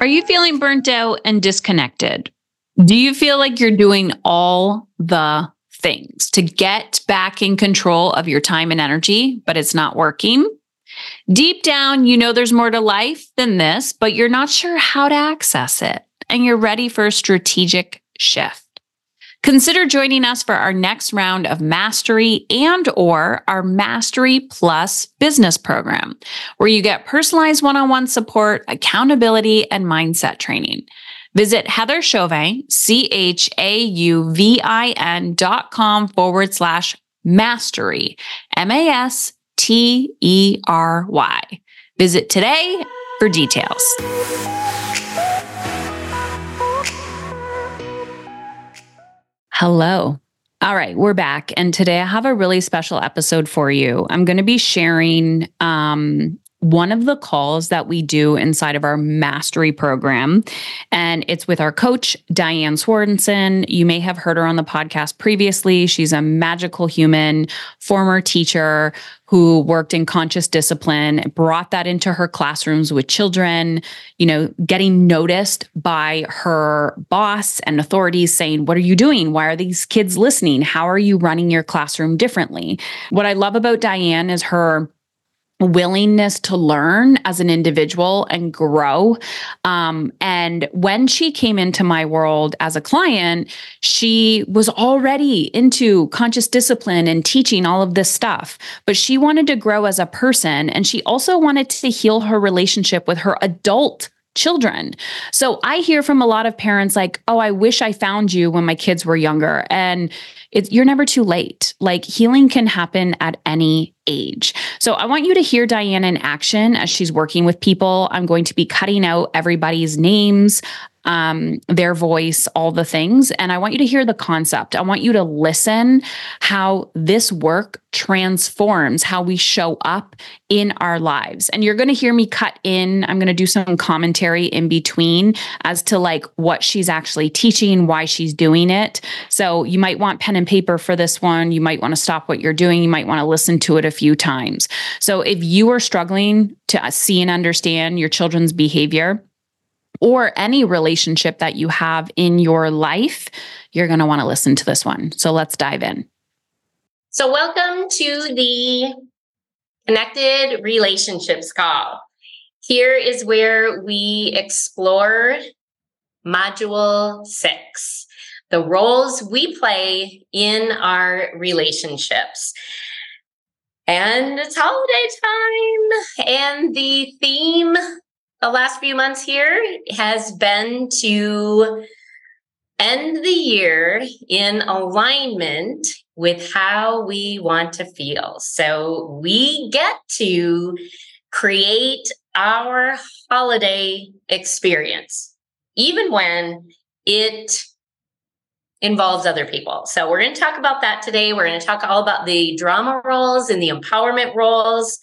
Are you feeling burnt out and disconnected? Do you feel like you're doing all the things to get back in control of your time and energy, but it's not working? Deep down, you know there's more to life than this, but you're not sure how to access it, and you're ready for a strategic shift. Consider joining us for our next round of mastery and or our mastery plus business program where you get personalized one-on-one support, accountability and mindset training. Visit Heather Chauvin, C-H-A-U-V-I-N dot com forward slash mastery, M-A-S-T-E-R-Y. Visit today for details. Hello. All right, we're back. And today I have a really special episode for you. I'm going to be sharing um, one of the calls that we do inside of our mastery program. And it's with our coach, Diane Swardenson. You may have heard her on the podcast previously. She's a magical human, former teacher who worked in conscious discipline, brought that into her classrooms with children, you know, getting noticed by her boss and authorities saying, What are you doing? Why are these kids listening? How are you running your classroom differently? What I love about Diane is her willingness to learn as an individual and grow. Um, and when she came into my world as a client, she was already into conscious discipline and teaching all of this stuff, but she wanted to grow as a person. And she also wanted to heal her relationship with her adult children. So I hear from a lot of parents like, "Oh, I wish I found you when my kids were younger." And it's you're never too late. Like healing can happen at any age. So I want you to hear Diane in action as she's working with people. I'm going to be cutting out everybody's names um, their voice, all the things. And I want you to hear the concept. I want you to listen how this work transforms how we show up in our lives. And you're going to hear me cut in. I'm going to do some commentary in between as to like what she's actually teaching, why she's doing it. So you might want pen and paper for this one. You might want to stop what you're doing. You might want to listen to it a few times. So if you are struggling to see and understand your children's behavior, or any relationship that you have in your life, you're going to want to listen to this one. So let's dive in. So, welcome to the Connected Relationships Call. Here is where we explore Module Six the roles we play in our relationships. And it's holiday time, and the theme the last few months here has been to end the year in alignment with how we want to feel. So we get to create our holiday experience, even when it involves other people. So we're going to talk about that today. We're going to talk all about the drama roles and the empowerment roles.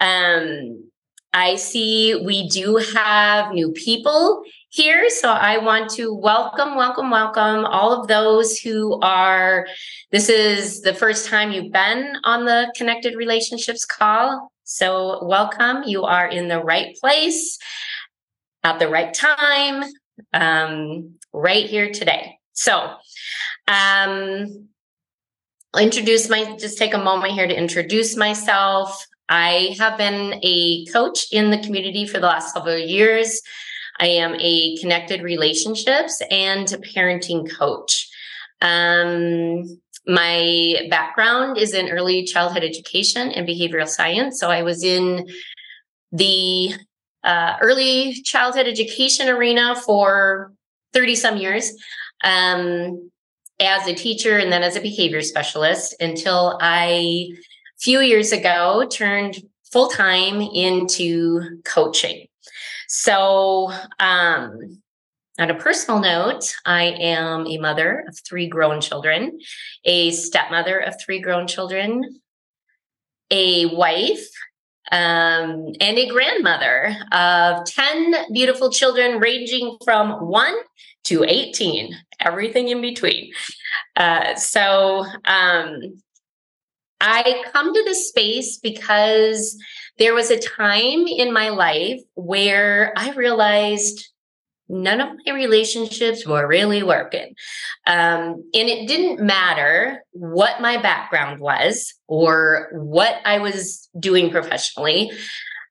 Um, I see we do have new people here. So I want to welcome, welcome, welcome all of those who are, this is the first time you've been on the Connected Relationships call. So welcome. You are in the right place at the right time, um, right here today. So, um, I'll introduce my, just take a moment here to introduce myself. I have been a coach in the community for the last of years. I am a connected relationships and parenting coach. Um, my background is in early childhood education and behavioral science. So I was in the uh, early childhood education arena for 30 some years um, as a teacher and then as a behavior specialist until I few years ago turned full time into coaching. So, um, on a personal note, I am a mother of three grown children, a stepmother of three grown children, a wife, um, and a grandmother of 10 beautiful children, ranging from one to 18, everything in between. Uh, so, um, I come to this space because there was a time in my life where I realized none of my relationships were really working. Um, and it didn't matter what my background was or what I was doing professionally.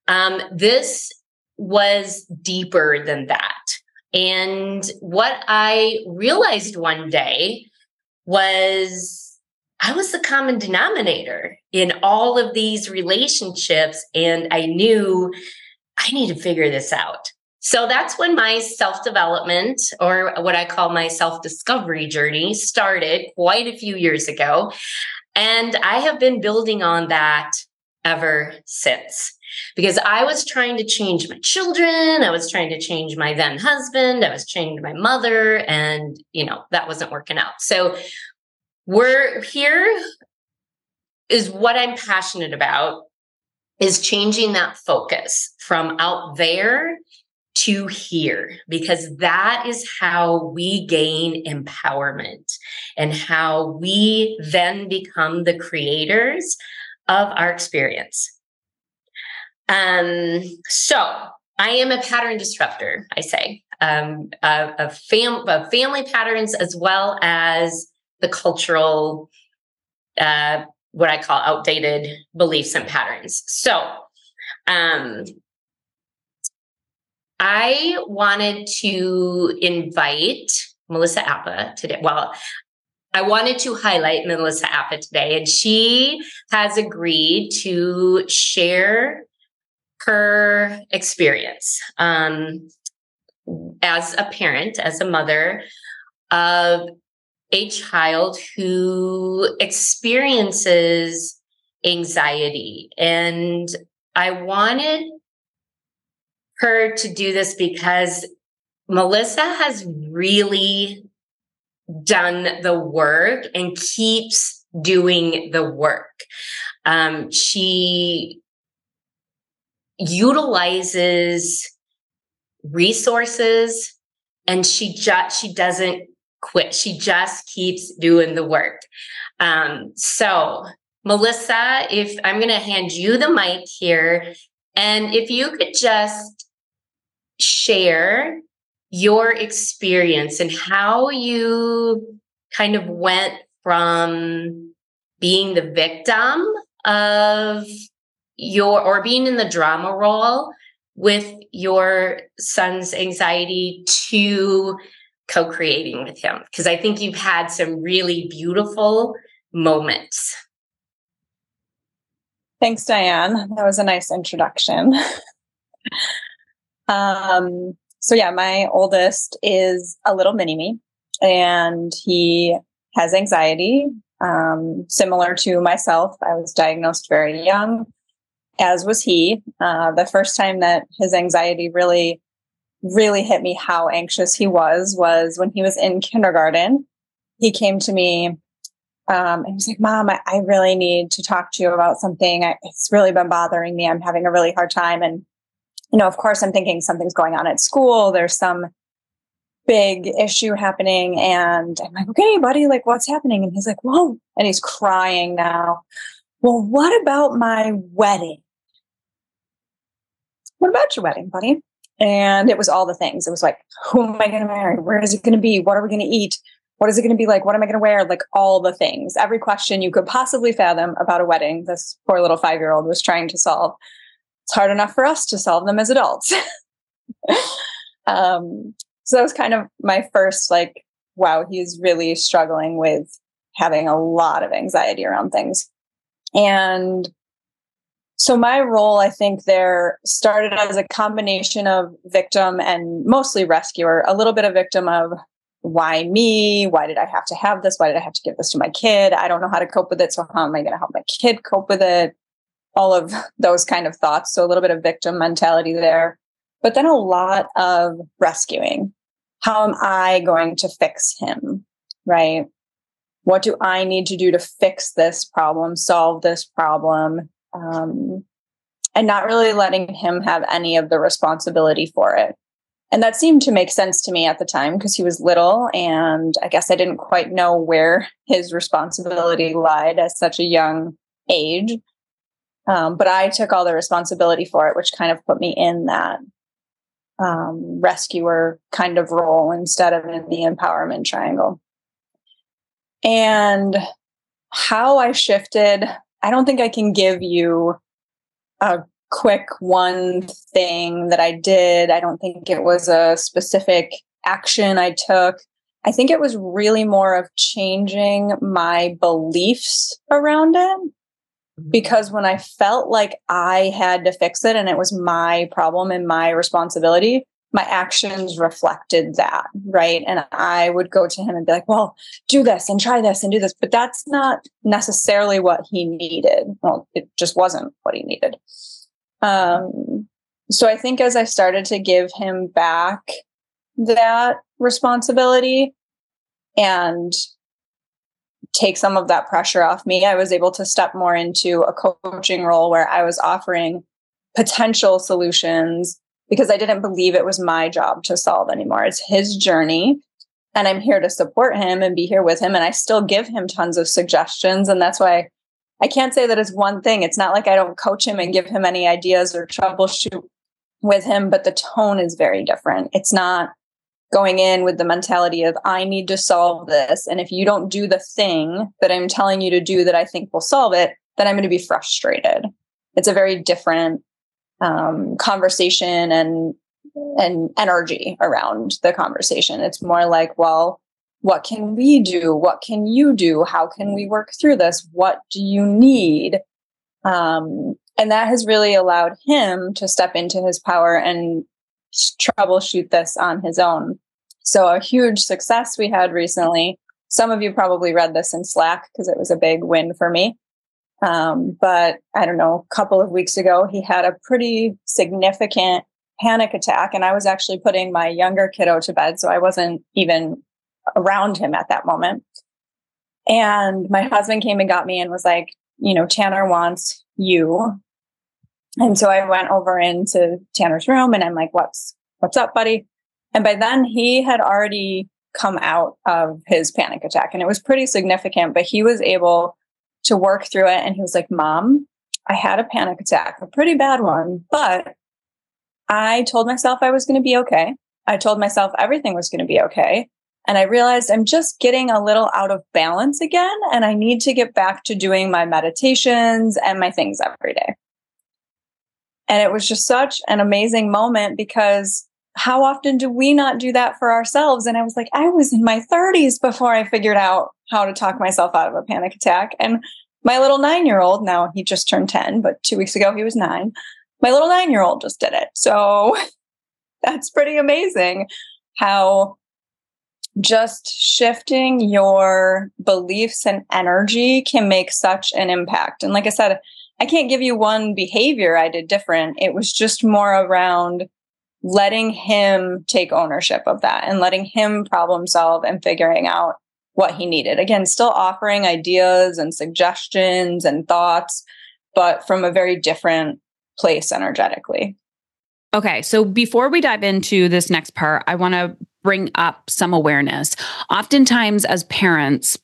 Um, this was deeper than that. And what I realized one day was I was the common denominator in all of these relationships. And I knew I need to figure this out. So that's when my self development, or what I call my self discovery journey, started quite a few years ago. And I have been building on that ever since because I was trying to change my children. I was trying to change my then husband. I was changing my mother, and, you know, that wasn't working out. So we're here is what I'm passionate about is changing that focus from out there to here because that is how we gain empowerment and how we then become the creators of our experience. Um, so I am a pattern disruptor, I say, um, of, fam- of family patterns as well as the cultural, uh, what I call outdated beliefs and patterns. So, um, I wanted to invite Melissa Appa today. Well, I wanted to highlight Melissa Appa today, and she has agreed to share her experience um, as a parent, as a mother of a child who experiences anxiety. And I wanted her to do this because Melissa has really done the work and keeps doing the work. Um, she utilizes resources and she just she doesn't quit. She just keeps doing the work. Um, so melissa if i'm going to hand you the mic here. And if you could just share your experience and how you kind of went from being the victim of your or being in the drama role with your son's anxiety to co-creating with him because i think you've had some really beautiful moments thanks diane that was a nice introduction Um, so yeah, my oldest is a little mini me, and he has anxiety, um, similar to myself. I was diagnosed very young, as was he. Uh, the first time that his anxiety really, really hit me, how anxious he was, was when he was in kindergarten. He came to me um, and he was like, Mom, I, I, really need to talk to you about something. I, it's really been bothering me. I'm having a really hard time. And you know, of course, I'm thinking something's going on at school. There's some big issue happening. And I'm like, okay, buddy, like, what's happening? And he's like, whoa. And he's crying now. Well, what about my wedding? What about your wedding, buddy? And it was all the things. It was like, who am I going to marry? Where is it going to be? What are we going to eat? What is it going to be like? What am I going to wear? Like all the things, every question you could possibly fathom about a wedding, this poor little five year old was trying to solve it's hard enough for us to solve them as adults. um, so that was kind of my first like, wow, he's really struggling with having a lot of anxiety around things. And so my role, I think, there started as a combination of victim and mostly rescuer, a little bit of victim of why me? Why did I have to have this? Why did I have to give this to my kid? I don't know how to cope with it. So how am I going to help my kid cope with it? all of those kind of thoughts. So a little bit of victim mentality there, but then a lot of rescuing. How am I going to fix him? Right? What do I need to do to fix this problem, solve this problem? Um, and not really letting him have any of the responsibility for it. And that seemed to make sense to me at the time because he was little and I guess I didn't quite know where his responsibility lied at such a young age. Um, but I took all the responsibility for it, which kind of put me in that um, rescuer kind of role instead of in the empowerment triangle. And how I shifted, I don't think I can give you a quick one thing that I did. I don't think it was a specific action I took. I think it was really more of changing my beliefs around it. Mm-hmm. Because when I felt like I had to fix it and it was my problem and my responsibility, my actions reflected that, right? And I would go to him and be like, well, do this and try this and do this. But that's not necessarily what he needed. Well, it just wasn't what he needed. Um, so I think as I started to give him back that responsibility and take some of that pressure off me, I was able to step more into a coaching role where I was offering potential solutions because I didn't believe it was my job to solve anymore. It's his journey. And I'm here to support him and be here with him. And I still give him tons of suggestions. And that's why I can't say that it's one thing. It's not like I don't coach him and give him any ideas or troubleshoot with him, but the tone is very different. It's not going in with the mentality of, I need to solve this. And if you don't do the thing that I'm telling you to do that I think will solve it, then I'm going to be frustrated. It's a very different um, conversation and and energy around the conversation. It's more like, well, what can we do? What can you do? How can we work through this? What do you need? Um, and that has really allowed him to step into his power and troubleshoot this on his own. So, a huge success we had recently. Some of you probably read this in Slack because it was a big win for me. Um, but I don't know, a couple of weeks ago, he had a pretty significant panic attack. And I was actually putting my younger kiddo to bed. So I wasn't even around him at that moment. And my husband came and got me and was like, you know, Tanner wants you. And so I went over into Tanner's room and I'm like, what's, what's up, buddy? And by then he had already come out of his panic attack and it was pretty significant, but he was able to work through it. And he was like, Mom, I had a panic attack, a pretty bad one, but I told myself I was going to be okay. I told myself everything was going to be okay. And I realized I'm just getting a little out of balance again. And I need to get back to doing my meditations and my things every day. And it was just such an amazing moment because how often do we not do that for ourselves? And I was like, I was in my 30s before I figured out how to talk myself out of a panic attack. And my little nine year old, now he just turned 10, but two weeks ago he was nine. My little nine year old just did it. So that's pretty amazing how just shifting your beliefs and energy can make such an impact. And like I said, I can't give you one behavior I did different. It was just more around letting him take ownership of that and letting him problem solve and figuring out what he needed. Again, still offering ideas and suggestions and thoughts, but from a very different place energetically. Okay, so before we dive into this next part, I want to bring up some awareness. Oftentimes, as parents,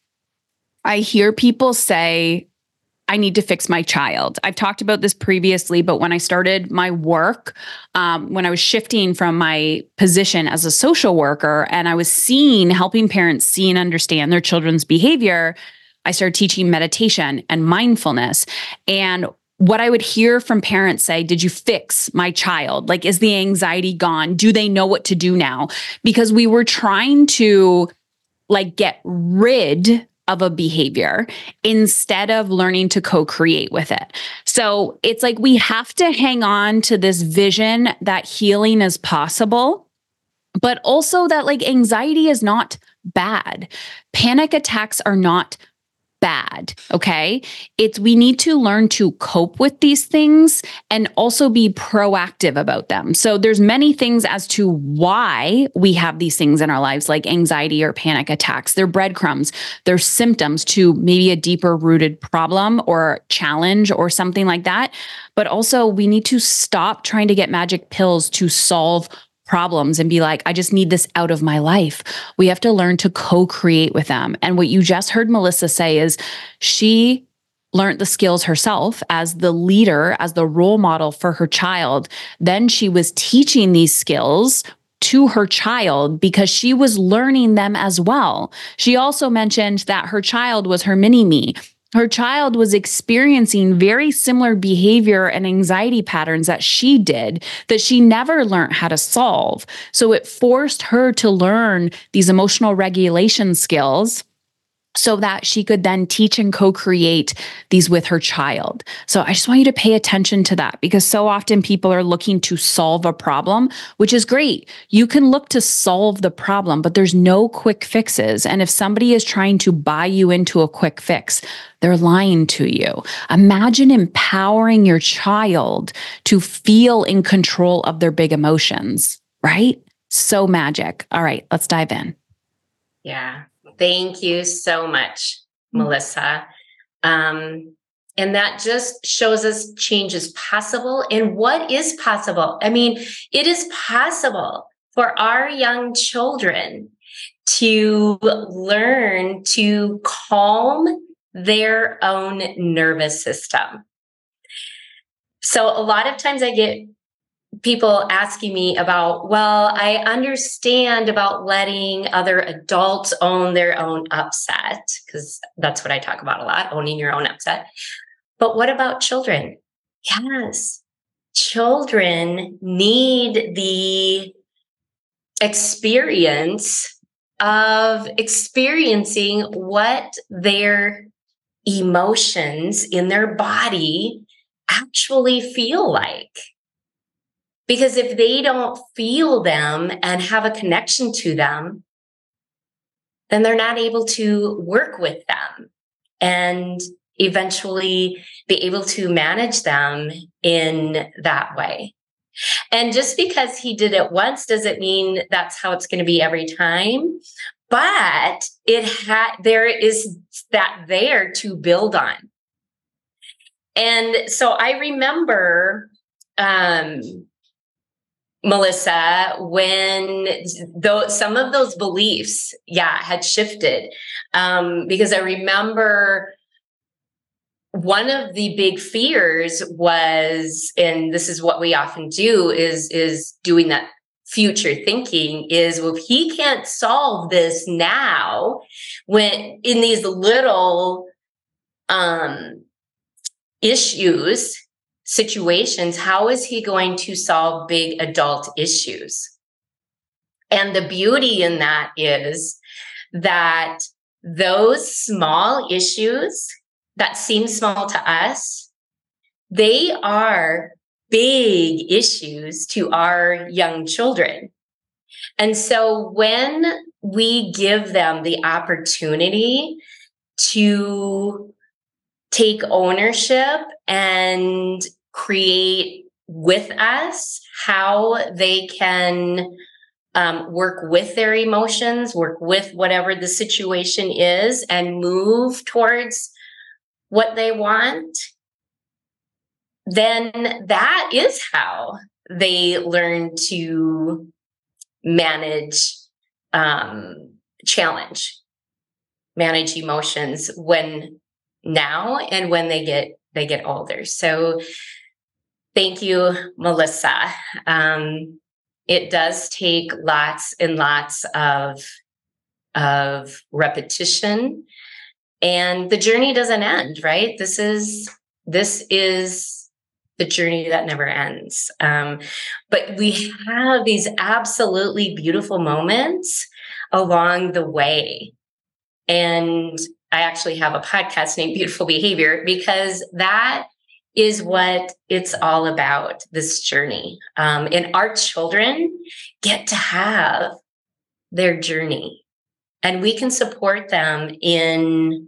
I hear people say, I need to fix my child. I've talked about this previously, but when I started my work, um, when I was shifting from my position as a social worker and I was seeing, helping parents see and understand their children's behavior, I started teaching meditation and mindfulness. And what I would hear from parents say, Did you fix my child? Like, is the anxiety gone? Do they know what to do now? Because we were trying to like get rid of a behavior instead of learning to co create with it. So it's like we have to hang on to this vision that healing is possible, but also that like anxiety is not bad. Panic attacks are not bad. Okay. It's we need to learn to cope with these things and also be proactive about them. So there's many things as to why we have these things in our lives, like anxiety or panic attacks. They're breadcrumbs, they're symptoms to maybe a deeper rooted problem or challenge or something like that. But also, we need to stop trying to get magic pills to solve problems and be like, I just need this out of my life. We have to learn to co create with them. And what you just heard Melissa say is she learned the skills herself as the leader, as the role model for her child. Then she was teaching these skills to her child because she was learning them as well. She also mentioned that her child was her mini me. Her child was experiencing very similar behavior and anxiety patterns that she did that she never learned how to solve. So it forced her to learn these emotional regulation skills so that she could then teach and co create these with her child. So I just want you to pay attention to that because so often people are looking to solve a problem, which is great. You can look to solve the problem, but there's no quick fixes. And if somebody is trying to buy you into a quick fix, they're lying to you. Imagine empowering your child to feel in control of their big emotions, right? So magic. All right, let's dive in. Yeah. Thank you so much, mm-hmm. Melissa. Um, and that just shows us change is possible. And what is possible? I mean, it is possible for our young children to learn to calm their own nervous system. So, a lot of times I get people asking me about, well, I understand about letting other adults own their own upset, because that's what I talk about a lot owning your own upset. But what about children? Yes, children need the experience of experiencing what their emotions in their body actually feel like. Because if they don't feel them and have a connection to them, then they're not able to work with them and eventually be able to manage them in that way. And just because he did it once doesn't mean that's how it's going to be every time. But it had there is that there to build on. And so I remember um Melissa, when those, some of those beliefs, yeah, had shifted. Um, because I remember one of the big fears was, and this is what we often do, is is doing that future thinking is well if he can't solve this now when in these little um issues situations, how is he going to solve big adult issues? And the beauty in that is that those small issues that seem small to us, they are big issues to our young children. And so when we give them the opportunity to take ownership and create with us how they can um, work with their emotions, work with whatever the situation is, and move towards what they want, then that is how they learn to manage um, challenge, manage emotions when now and when they get they get older. So Thank you, Melissa. Um, it does take lots and lots of, of repetition and the journey doesn't end, right? This is, this is the journey that never ends. Um, but we have these absolutely beautiful moments along the way. And I actually have a podcast named Beautiful Behavior because that is what it's all about this journey. Um, and our children get to have their journey, and we can support them in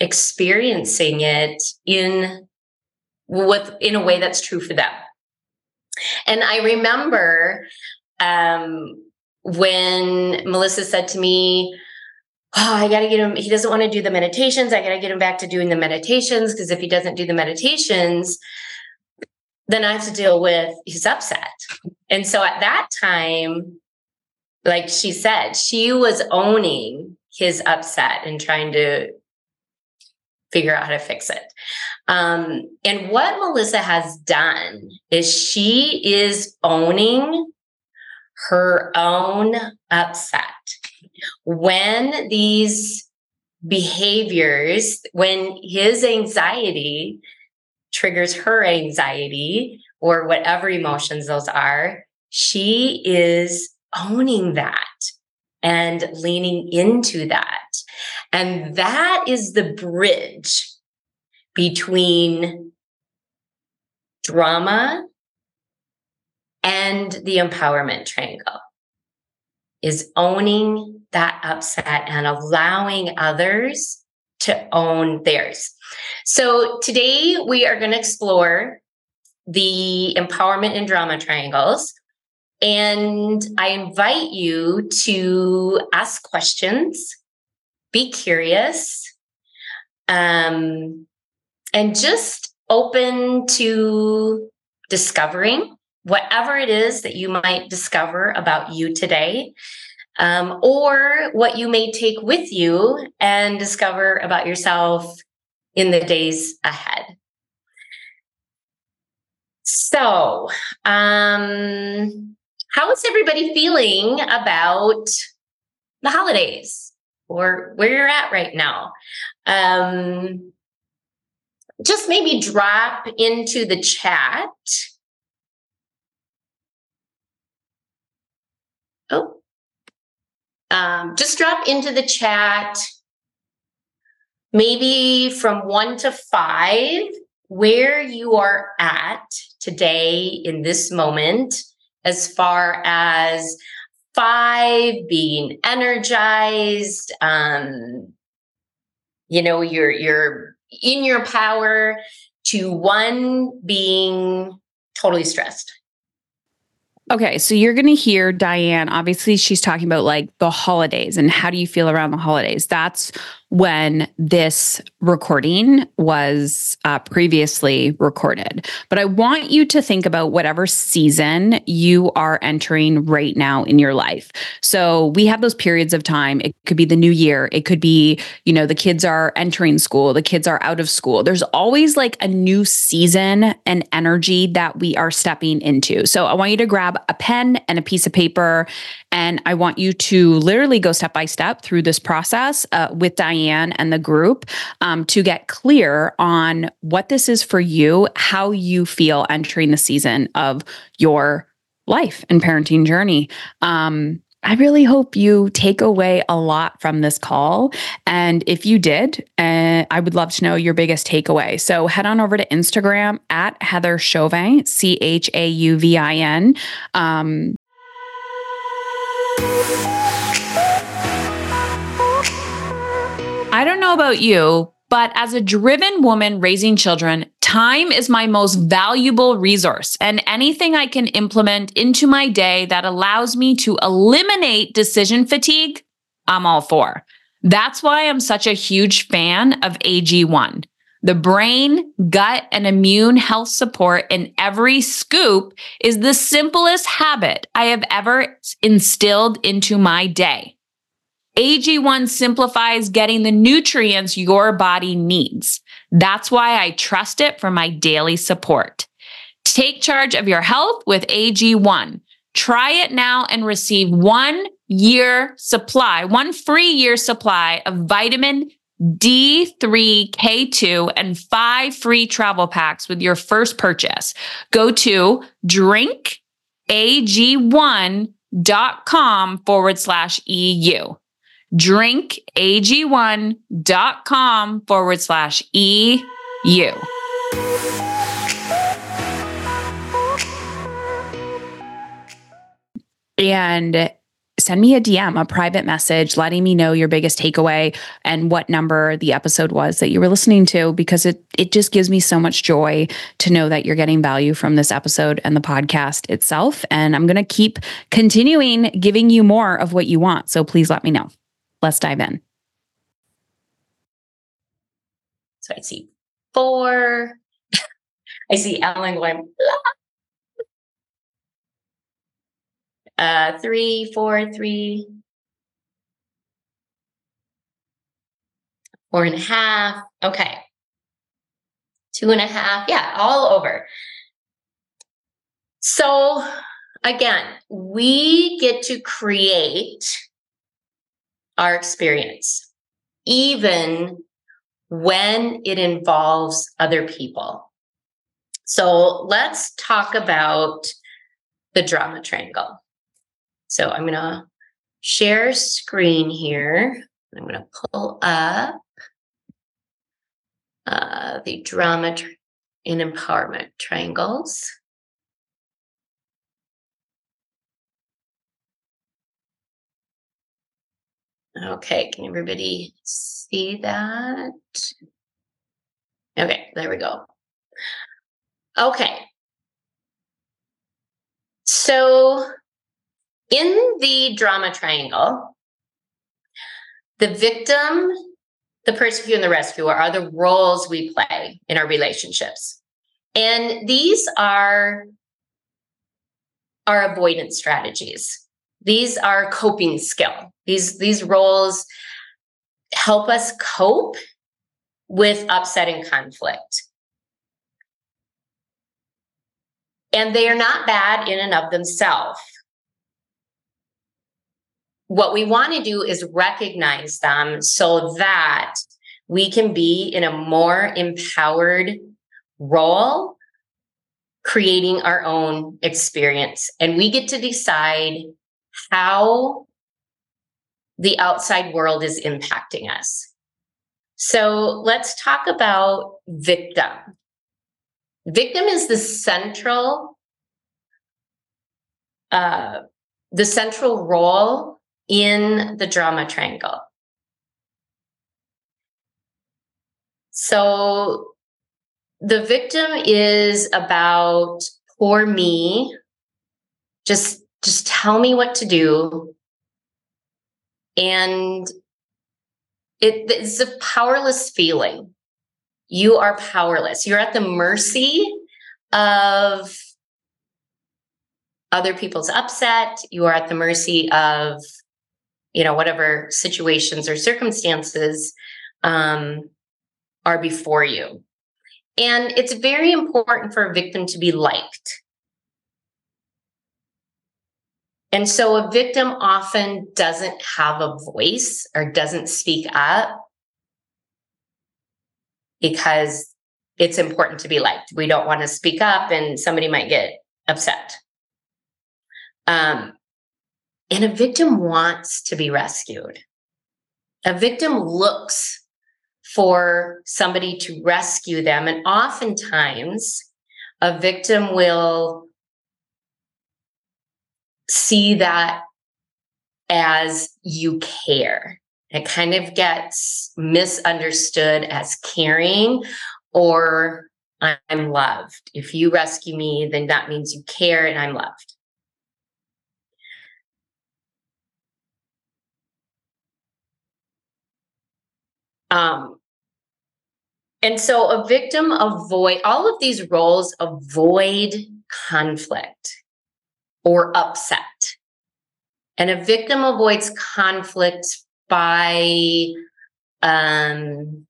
experiencing it in what in a way that's true for them. And I remember um, when Melissa said to me, oh, I got to get him. He doesn't want to do the meditations. I got to get him back to doing the meditations because if he doesn't do the meditations, then I have to deal with his upset. And so at that time, like she said, she was owning his upset and trying to figure out how to fix it. Um, and what Melissa has done is she is owning her own upset. When these behaviors, when his anxiety triggers her anxiety or whatever emotions those are, she is owning that and leaning into that. And that is the bridge between drama and the empowerment triangle is owning that upset and allowing others to own theirs. So today we are going to explore the empowerment and drama triangles. And I invite you to ask questions, be curious, um, and just open to discovering whatever it is that you might discover about you today, um, or what you may take with you and discover about yourself in the days ahead. So, um, how is everybody feeling about the holidays or where you're at right now? Um, just maybe drop into the chat. Oh, um, just drop into the chat, maybe from one to five, where you are at today in this moment, as far as five being energized, um, you know, you're you're in your power to one being totally stressed. Okay, so you're going to hear Diane. Obviously, she's talking about like the holidays and how do you feel around the holidays? That's when this recording was uh, previously recorded. But I want you to think about whatever season you are entering right now in your life. So we have those periods of time. It could be the new year. It could be, you know, the kids are entering school, the kids are out of school. There's always like a new season and energy that we are stepping into. So I want you to grab a pen and a piece of paper and I want you to literally go step by step through this process uh, with Diane and the group um, to get clear on what this is for you, how you feel entering the season of your life and parenting journey. Um, I really hope you take away a lot from this call. And if you did, uh, I would love to know your biggest takeaway. So head on over to Instagram at Heather Chauvin, C H A U V I N. Um, I don't know about you, but as a driven woman raising children, time is my most valuable resource. And anything I can implement into my day that allows me to eliminate decision fatigue, I'm all for. That's why I'm such a huge fan of AG1. The brain, gut, and immune health support in every scoop is the simplest habit I have ever instilled into my day. AG1 simplifies getting the nutrients your body needs. That's why I trust it for my daily support. Take charge of your health with AG1. Try it now and receive one year supply, one free year supply of vitamin D3K2 and five free travel packs with your first purchase. Go to drinkag1.com forward slash EU. Drinkag1.com forward slash EU. And send me a DM, a private message, letting me know your biggest takeaway and what number the episode was that you were listening to, because it it just gives me so much joy to know that you're getting value from this episode and the podcast itself. And I'm gonna keep continuing giving you more of what you want. So please let me know. Let's dive in. So I see four. I see Ellen going, uh, three, four, three, four and a half. Okay. two and a half. Yeah, all over. So again, we get to create our experience, even when it involves other people. So let's talk about the drama triangle. So I'm going to share screen here. I'm going to pull up uh, the drama tr- and empowerment triangles. Okay, can everybody see that? Okay, there we go. Okay. So in the drama triangle, the victim, the persecutor, and the rescuer are the roles we play in our relationships. And these are our avoidance strategies. These are coping skill. These, these roles help us cope with upset and conflict. And they are not bad in and of themselves. What we want to do is recognize them so that we can be in a more empowered role, creating our own experience. And we get to decide how the outside world is impacting us. So let's talk about victim. Victim is the central, uh, the central role in the drama triangle. So the victim is about poor me. Just just tell me what to do. And it, it's a powerless feeling. You are powerless. You're at the mercy of other people's upset. You are at the mercy of, you know, whatever situations or circumstances um, are before you. And it's very important for a victim to be liked. And so a victim often doesn't have a voice or doesn't speak up because it's important to be liked. We don't want to speak up and somebody might get upset. Um, and a victim wants to be rescued. A victim looks for somebody to rescue them. And oftentimes, a victim will see that as you care. It kind of gets misunderstood as caring or I'm loved. If you rescue me, then that means you care and I'm loved. Um, and so a victim avoid all of these roles avoid conflict or upset. And a victim avoids conflict by um,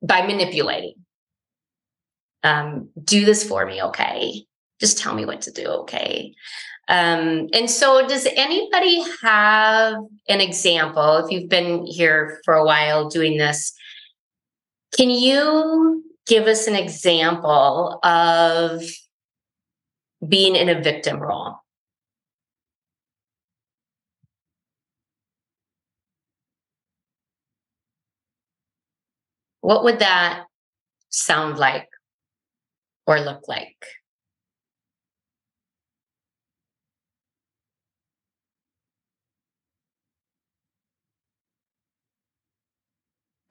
by manipulating. Um, do this for me, okay? Just tell me what to do, okay? Um, and so, does anybody have an example? If you've been here for a while doing this, can you give us an example of being in a victim role. What would that sound like or look like?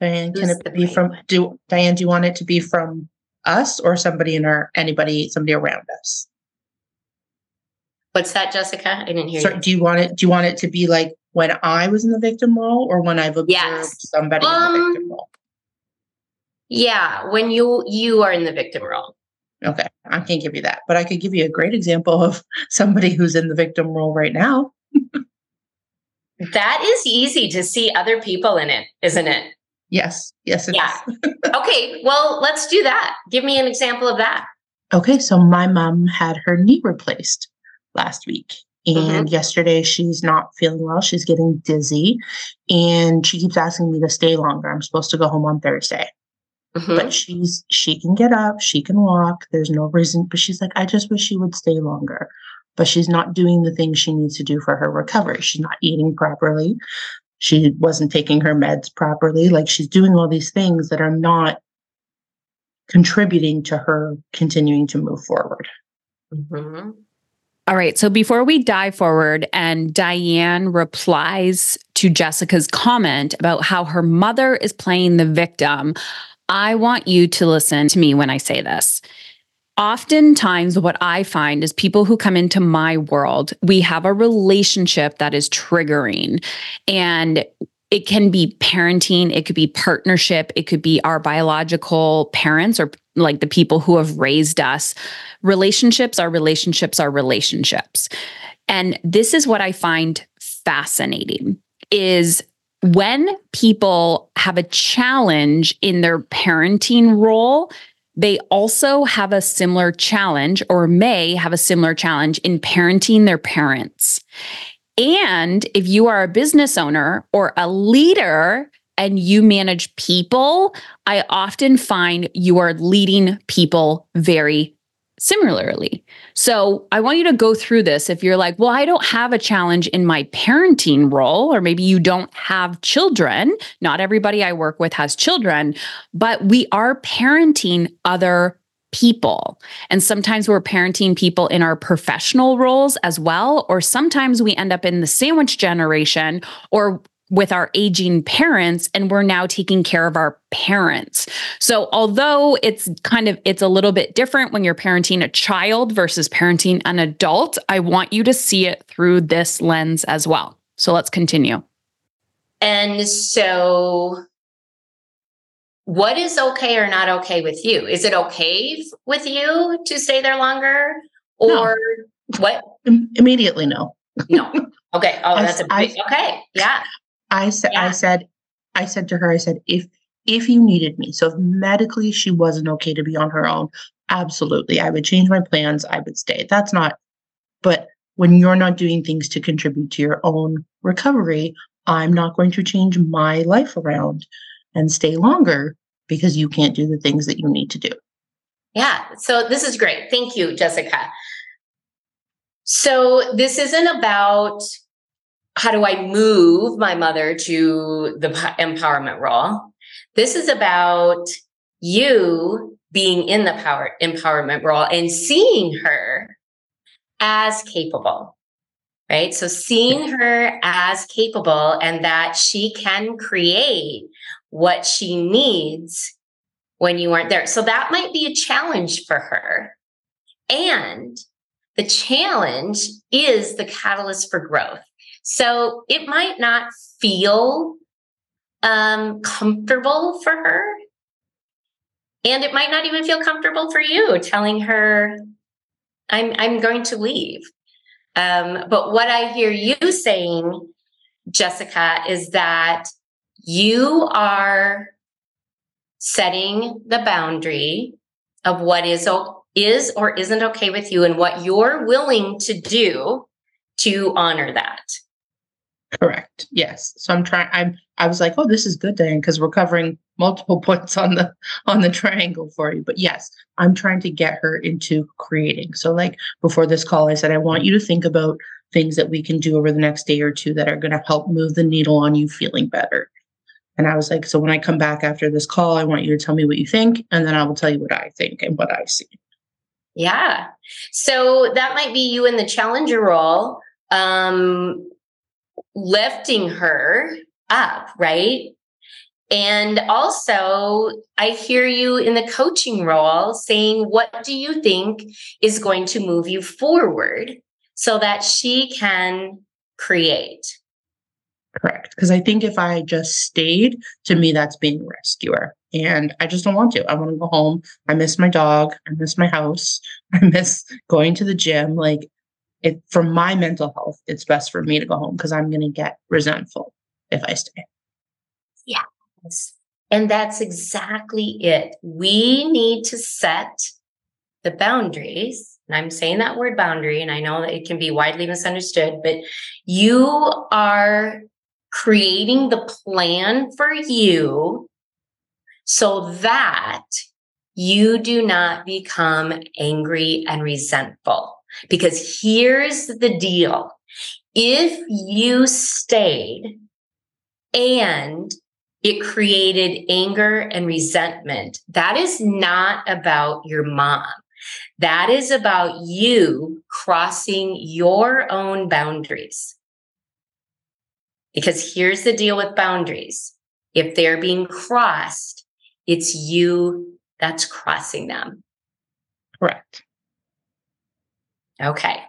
Diane, can it be from do Diane, do you want it to be from us or somebody in our anybody, somebody around us? What's that, Jessica? I didn't hear So you. do you want it do you want it to be like when I was in the victim role or when I've observed Yes. somebody in the Um, victim role? Yeah, when you you are in the victim role. Okay, I can't give you that, but I could give you a great example of somebody who's in the victim role right now. That is easy to see other people in it, isn't it? Yes. Yes. Yeah. okay. Well, let's do that. Give me an example of that. Okay. So my mom had her knee replaced last week. And mm-hmm. yesterday she's not feeling well. She's getting dizzy and she keeps asking me to stay longer. I'm supposed to go home on Thursday. Mm-hmm. But she's she can get up, she can walk. There's no reason, but she's like, I just wish she would stay longer. But she's not doing the things she needs to do for her recovery. She's not eating properly. She wasn't taking her meds properly. Like she's doing all these things that are not contributing to her continuing to move forward. Mm-hmm. All right. So before we dive forward and Diane replies to Jessica's comment about how her mother is playing the victim, I want you to listen to me when I say this. Oftentimes, what I find is people who come into my world, we have a relationship that is triggering. And it can be parenting, it could be partnership, it could be our biological parents or like the people who have raised us. Relationships are relationships are relationships. And this is what I find fascinating is when people have a challenge in their parenting role, they also have a similar challenge or may have a similar challenge in parenting their parents. And if you are a business owner or a leader and you manage people, I often find you are leading people very similarly. So I want you to go through this. If you're like, well, I don't have a challenge in my parenting role, or maybe you don't have children, not everybody I work with has children, but we are parenting other people. And sometimes we're parenting people in our professional roles as well. Or sometimes we end up in the sandwich generation or with our aging parents and we're now taking care of our parents. So although it's kind of it's a little bit different when you're parenting a child versus parenting an adult, I want you to see it through this lens as well. So let's continue. And so what is okay or not okay with you? Is it okay with you to stay there longer or no. what? Immediately no. no. Okay. Oh, that's a big, I, okay. Yeah. I said, yeah. I said, I said to her, I said, if if you needed me, so if medically she wasn't okay to be on her own, absolutely, I would change my plans. I would stay. That's not. But when you're not doing things to contribute to your own recovery, I'm not going to change my life around and stay longer because you can't do the things that you need to do. Yeah. So this is great. Thank you, Jessica. So this isn't about how do I move my mother to the empowerment role? This is about you being in the power empowerment role and seeing her as capable. Right. So seeing her as capable and that she can create what she needs when you aren't there. So that might be a challenge for her. And the challenge is the catalyst for growth. So it might not feel um, comfortable for her. And it might not even feel comfortable for you telling her, I'm, I'm going to leave. Um, but what I hear you saying, Jessica, is that you are setting the boundary of what is, is or isn't okay with you and what you're willing to do to honor that. Correct. Yes. So I'm trying. I'm. I was like, oh, this is good, Dan, because we're covering multiple points on the on the triangle for you. But yes, I'm trying to get her into creating. So like before this call, I said I want you to think about things that we can do over the next day or two that are going to help move the needle on you feeling better. And I was like, so when I come back after this call, I want you to tell me what you think, and then I will tell you what I think and what I see. Yeah. So that might be you in the challenger role. Um, lifting her up, right? And also, I hear you in the coaching role saying, What do you think is going to move you forward so that she can create? Correct. Because I think if I just stayed, to me, that's being a rescuer. And I just don't want to. I want to go home. I miss my dog. I miss my house. I miss going to the gym. Like, it for my mental health, it's best for me to go home because I'm going to get resentful if I stay. Yeah. And that's exactly it. We need to set the boundaries. And I'm saying that word boundary, and I know that it can be widely misunderstood, but you are creating the plan for you so that you do not become angry and resentful. Because here's the deal if you stayed and it created anger and resentment, that is not about your mom. That is about you crossing your own boundaries. Because here's the deal with boundaries if they're being crossed, it's you that's crossing them. Correct. Okay.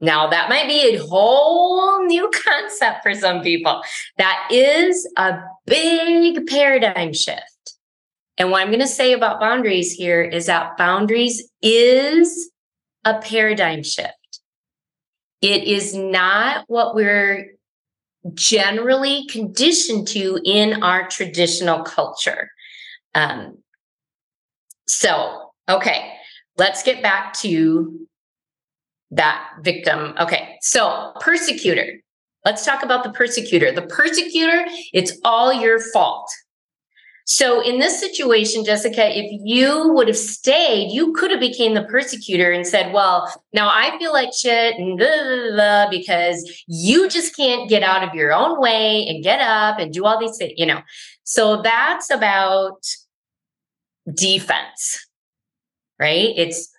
Now, that might be a whole new concept for some people. That is a big paradigm shift. And what I'm going to say about boundaries here is that boundaries is a paradigm shift. It is not what we're generally conditioned to in our traditional culture. Um, so, okay, let's get back to that victim. Okay, so persecutor. Let's talk about the persecutor. The persecutor, it's all your fault. So in this situation, Jessica, if you would have stayed, you could have became the persecutor and said, "Well, now I feel like shit and blah, blah, blah, because you just can't get out of your own way and get up and do all these things." You know, so that's about defense, right? It's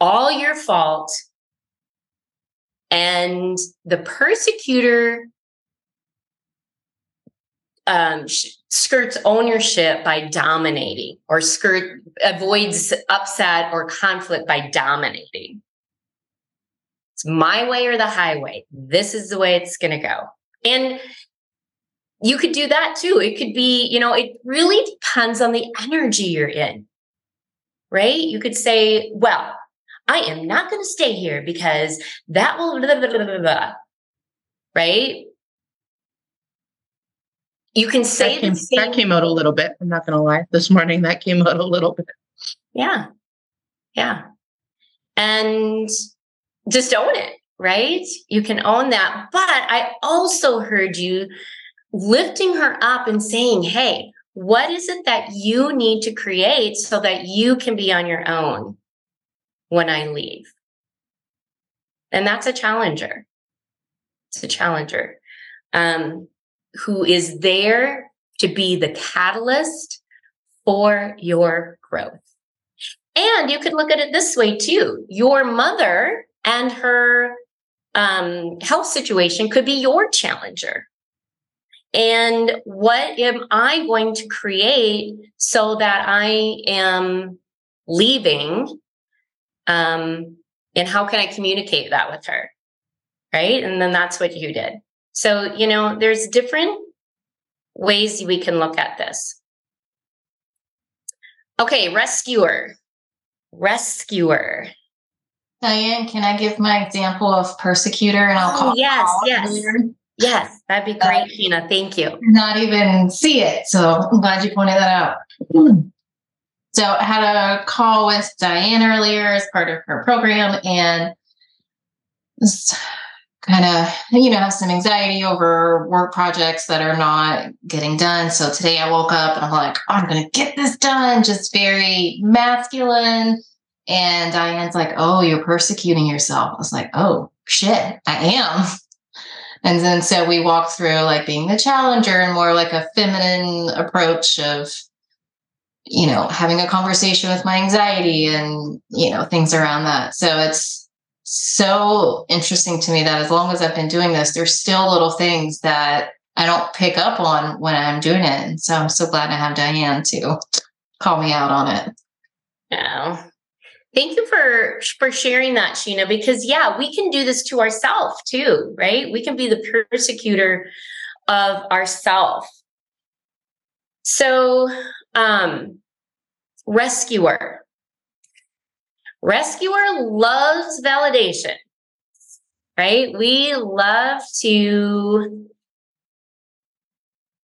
all your fault. And the persecutor um, skirts ownership by dominating or skirt avoids upset or conflict by dominating. It's my way or the highway. This is the way it's going to go. And you could do that too. It could be, you know, it really depends on the energy you're in, right? You could say, well, I am not going to stay here because that will, blah, blah, blah, right? You can say that came, that came out a little bit. I'm not going to lie. This morning, that came out a little bit. Yeah. Yeah. And just own it, right? You can own that. But I also heard you lifting her up and saying, hey, what is it that you need to create so that you can be on your own when I leave? And that's a challenger. It's a challenger um, who is there to be the catalyst for your growth. And you could look at it this way too your mother and her um, health situation could be your challenger and what am I going to create so that I am leaving? Um, and how can I communicate that with her? Right. And then that's what you did. So, you know, there's different ways we can look at this. Okay, rescuer. Rescuer. Diane, can I give my example of persecutor and I'll call oh, yes, yes. Yes, that'd be great, uh, Tina. Thank you. Not even see it. So I'm glad you pointed that out. So I had a call with Diane earlier as part of her program and kind of, you know, have some anxiety over work projects that are not getting done. So today I woke up and I'm like, oh, I'm going to get this done, just very masculine. And Diane's like, oh, you're persecuting yourself. I was like, oh, shit, I am. And then so we walked through like being the challenger and more like a feminine approach of, you know, having a conversation with my anxiety and, you know, things around that. So it's so interesting to me that as long as I've been doing this, there's still little things that I don't pick up on when I'm doing it. And so I'm so glad I have Diane to call me out on it. Yeah. Thank you for for sharing that, Sheena. Because yeah, we can do this to ourselves too, right? We can be the persecutor of ourself. So, um, rescuer. Rescuer loves validation, right? We love to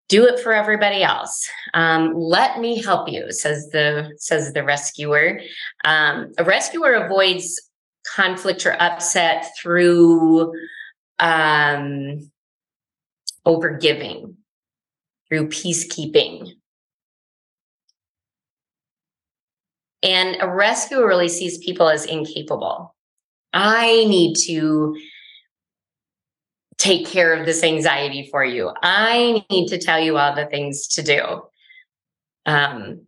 do it for everybody else. Um, let me help you, says the says the rescuer. Um, a rescuer avoids conflict or upset through um, overgiving, through peacekeeping. And a rescuer really sees people as incapable. I need to take care of this anxiety for you. I need to tell you all the things to do. Um,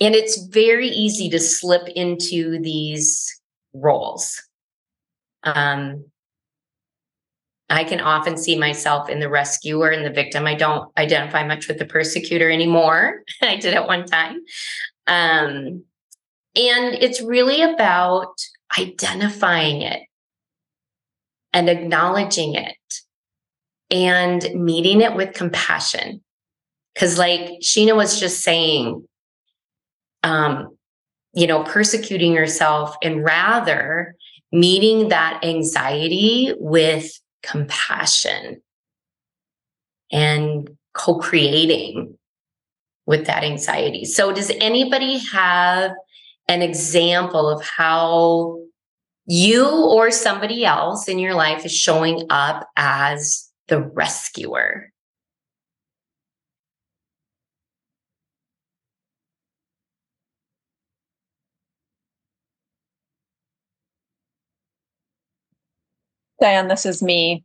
and it's very easy to slip into these roles. Um, I can often see myself in the rescuer and the victim. I don't identify much with the persecutor anymore. I did at one time. Um, and it's really about identifying it and acknowledging it and meeting it with compassion. Because, like Sheena was just saying, um, you know, persecuting yourself and rather meeting that anxiety with compassion and co creating with that anxiety. So, does anybody have an example of how you or somebody else in your life is showing up as the rescuer. Diane, this is me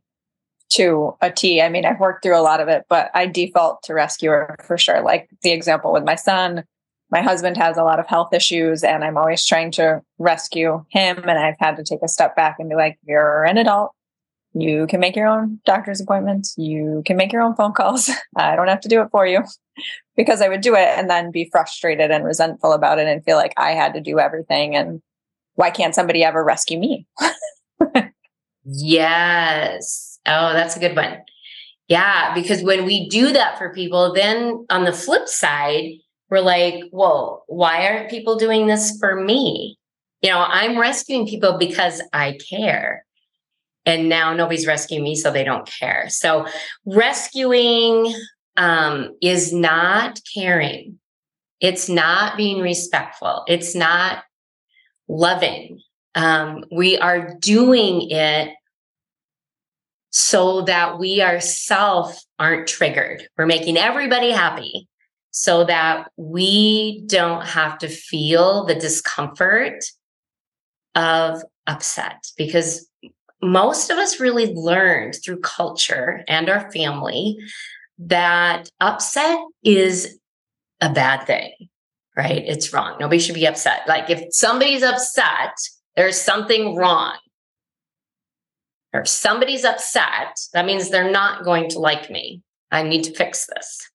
to a T. I mean, I've worked through a lot of it, but I default to rescuer for sure. Like the example with my son, my husband has a lot of health issues and I'm always trying to rescue him. And I've had to take a step back and be like, you're an adult. You can make your own doctor's appointments. You can make your own phone calls. I don't have to do it for you because I would do it and then be frustrated and resentful about it and feel like I had to do everything. And why can't somebody ever rescue me? yes. Oh, that's a good one. Yeah. Because when we do that for people, then on the flip side, we're like, well, why aren't people doing this for me? You know, I'm rescuing people because I care. And now nobody's rescuing me, so they don't care. So rescuing um, is not caring. It's not being respectful. It's not loving. Um, we are doing it so that we ourselves aren't triggered. We're making everybody happy so that we don't have to feel the discomfort of upset because most of us really learned through culture and our family that upset is a bad thing, right? It's wrong. Nobody should be upset. Like if somebody's upset, there's something wrong. Or somebody's upset, that means they're not going to like me. I need to fix this.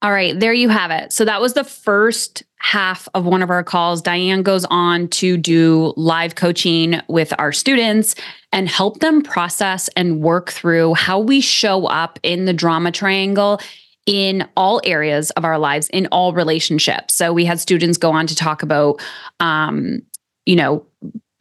All right, there you have it. So that was the first half of one of our calls. Diane goes on to do live coaching with our students and help them process and work through how we show up in the drama triangle in all areas of our lives, in all relationships. So we had students go on to talk about, um, you know,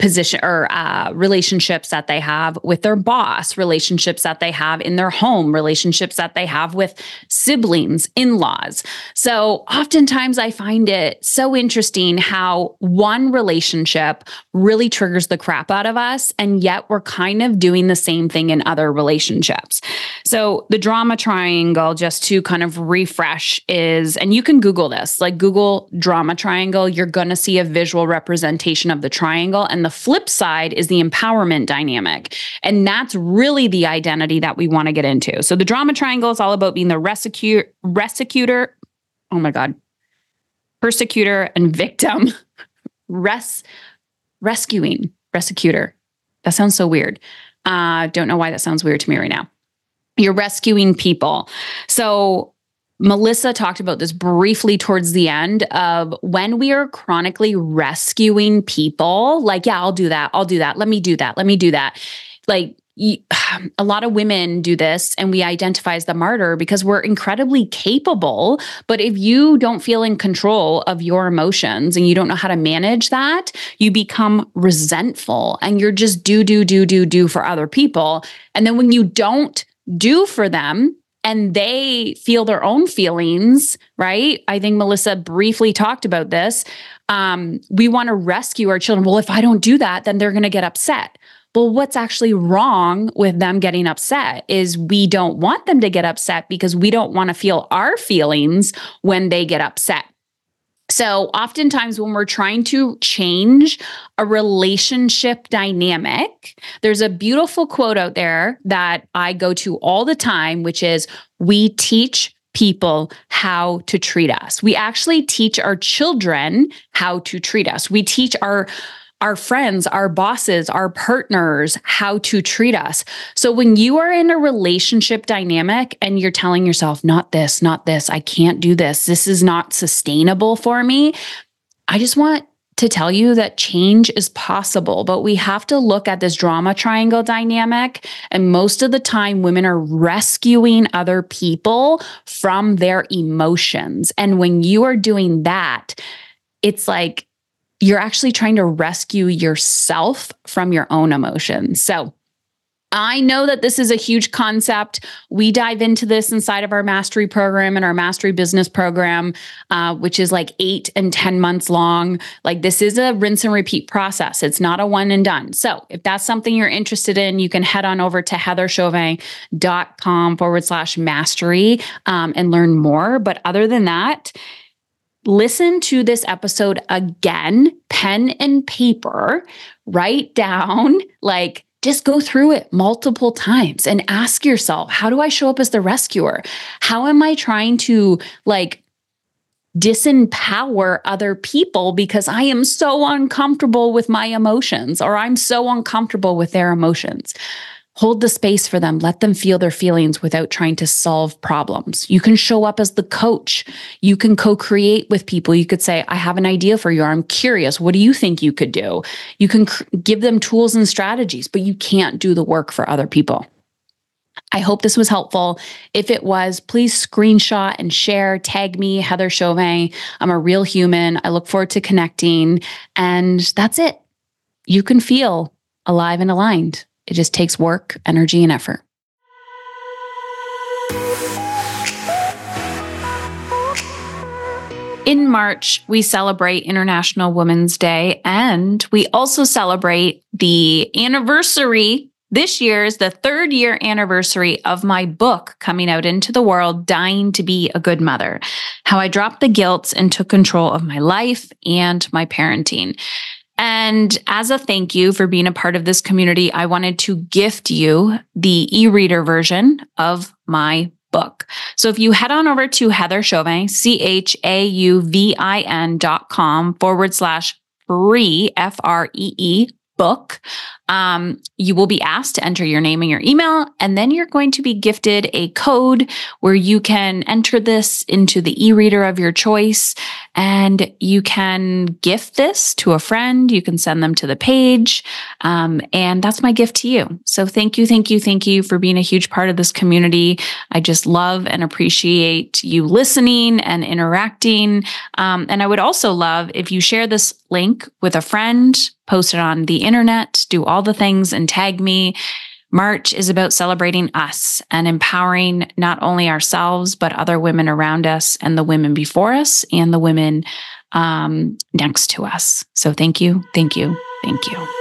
position or uh, relationships that they have with their boss, relationships that they have in their home, relationships that they have with siblings, in laws. So oftentimes I find it so interesting how one relationship really triggers the crap out of us. And yet we're kind of doing the same thing in other relationships. So the drama triangle, just to kind of refresh, is, and you can Google this, like Google drama triangle, you're going to see a visual representation of the triangle. And the flip side is the empowerment dynamic. And that's really the identity that we want to get into. So the drama triangle is all about being the rescue, rescuer. Oh my God. Persecutor and victim. Res, rescuing, rescuer. That sounds so weird. Uh, don't know why that sounds weird to me right now. You're rescuing people. So Melissa talked about this briefly towards the end of when we are chronically rescuing people, like, yeah, I'll do that. I'll do that. Let me do that. Let me do that. Like, a lot of women do this and we identify as the martyr because we're incredibly capable. But if you don't feel in control of your emotions and you don't know how to manage that, you become resentful and you're just do, do, do, do, do for other people. And then when you don't do for them and they feel their own feelings, right? I think Melissa briefly talked about this. Um, we want to rescue our children. Well, if I don't do that, then they're going to get upset. Well, what's actually wrong with them getting upset is we don't want them to get upset because we don't want to feel our feelings when they get upset. So, oftentimes, when we're trying to change a relationship dynamic, there's a beautiful quote out there that I go to all the time, which is We teach people how to treat us. We actually teach our children how to treat us. We teach our our friends, our bosses, our partners, how to treat us. So when you are in a relationship dynamic and you're telling yourself, not this, not this, I can't do this, this is not sustainable for me, I just want to tell you that change is possible, but we have to look at this drama triangle dynamic. And most of the time, women are rescuing other people from their emotions. And when you are doing that, it's like you're actually trying to rescue yourself from your own emotions. So, I know that this is a huge concept. We dive into this inside of our mastery program and our mastery business program, uh, which is like eight and 10 months long. Like, this is a rinse and repeat process. It's not a one and done. So, if that's something you're interested in, you can head on over to heatherchauvin.com forward slash mastery um, and learn more. But other than that, listen to this episode again, pen and paper, write down, like, just go through it multiple times and ask yourself, how do I show up as the rescuer? How am I trying to like disempower other people because I am so uncomfortable with my emotions or I'm so uncomfortable with their emotions? Hold the space for them. Let them feel their feelings without trying to solve problems. You can show up as the coach. You can co create with people. You could say, I have an idea for you. I'm curious. What do you think you could do? You can cr- give them tools and strategies, but you can't do the work for other people. I hope this was helpful. If it was, please screenshot and share, tag me, Heather Chauvin. I'm a real human. I look forward to connecting. And that's it. You can feel alive and aligned. It just takes work, energy, and effort. In March, we celebrate International Women's Day, and we also celebrate the anniversary. This year is the third year anniversary of my book coming out into the world, Dying to Be a Good Mother How I Dropped the Guilt and Took Control of My Life and My Parenting. And as a thank you for being a part of this community, I wanted to gift you the e reader version of my book. So if you head on over to Heather Chauvin, C H A U V I N dot com forward slash free, F R E E book, um, you will be asked to enter your name and your email, and then you're going to be gifted a code where you can enter this into the e reader of your choice and you can gift this to a friend. You can send them to the page. Um, and that's my gift to you. So thank you, thank you, thank you for being a huge part of this community. I just love and appreciate you listening and interacting. Um, and I would also love if you share this link with a friend, post it on the internet, do all the things and tag me. March is about celebrating us and empowering not only ourselves, but other women around us and the women before us and the women um, next to us. So thank you, thank you, thank you.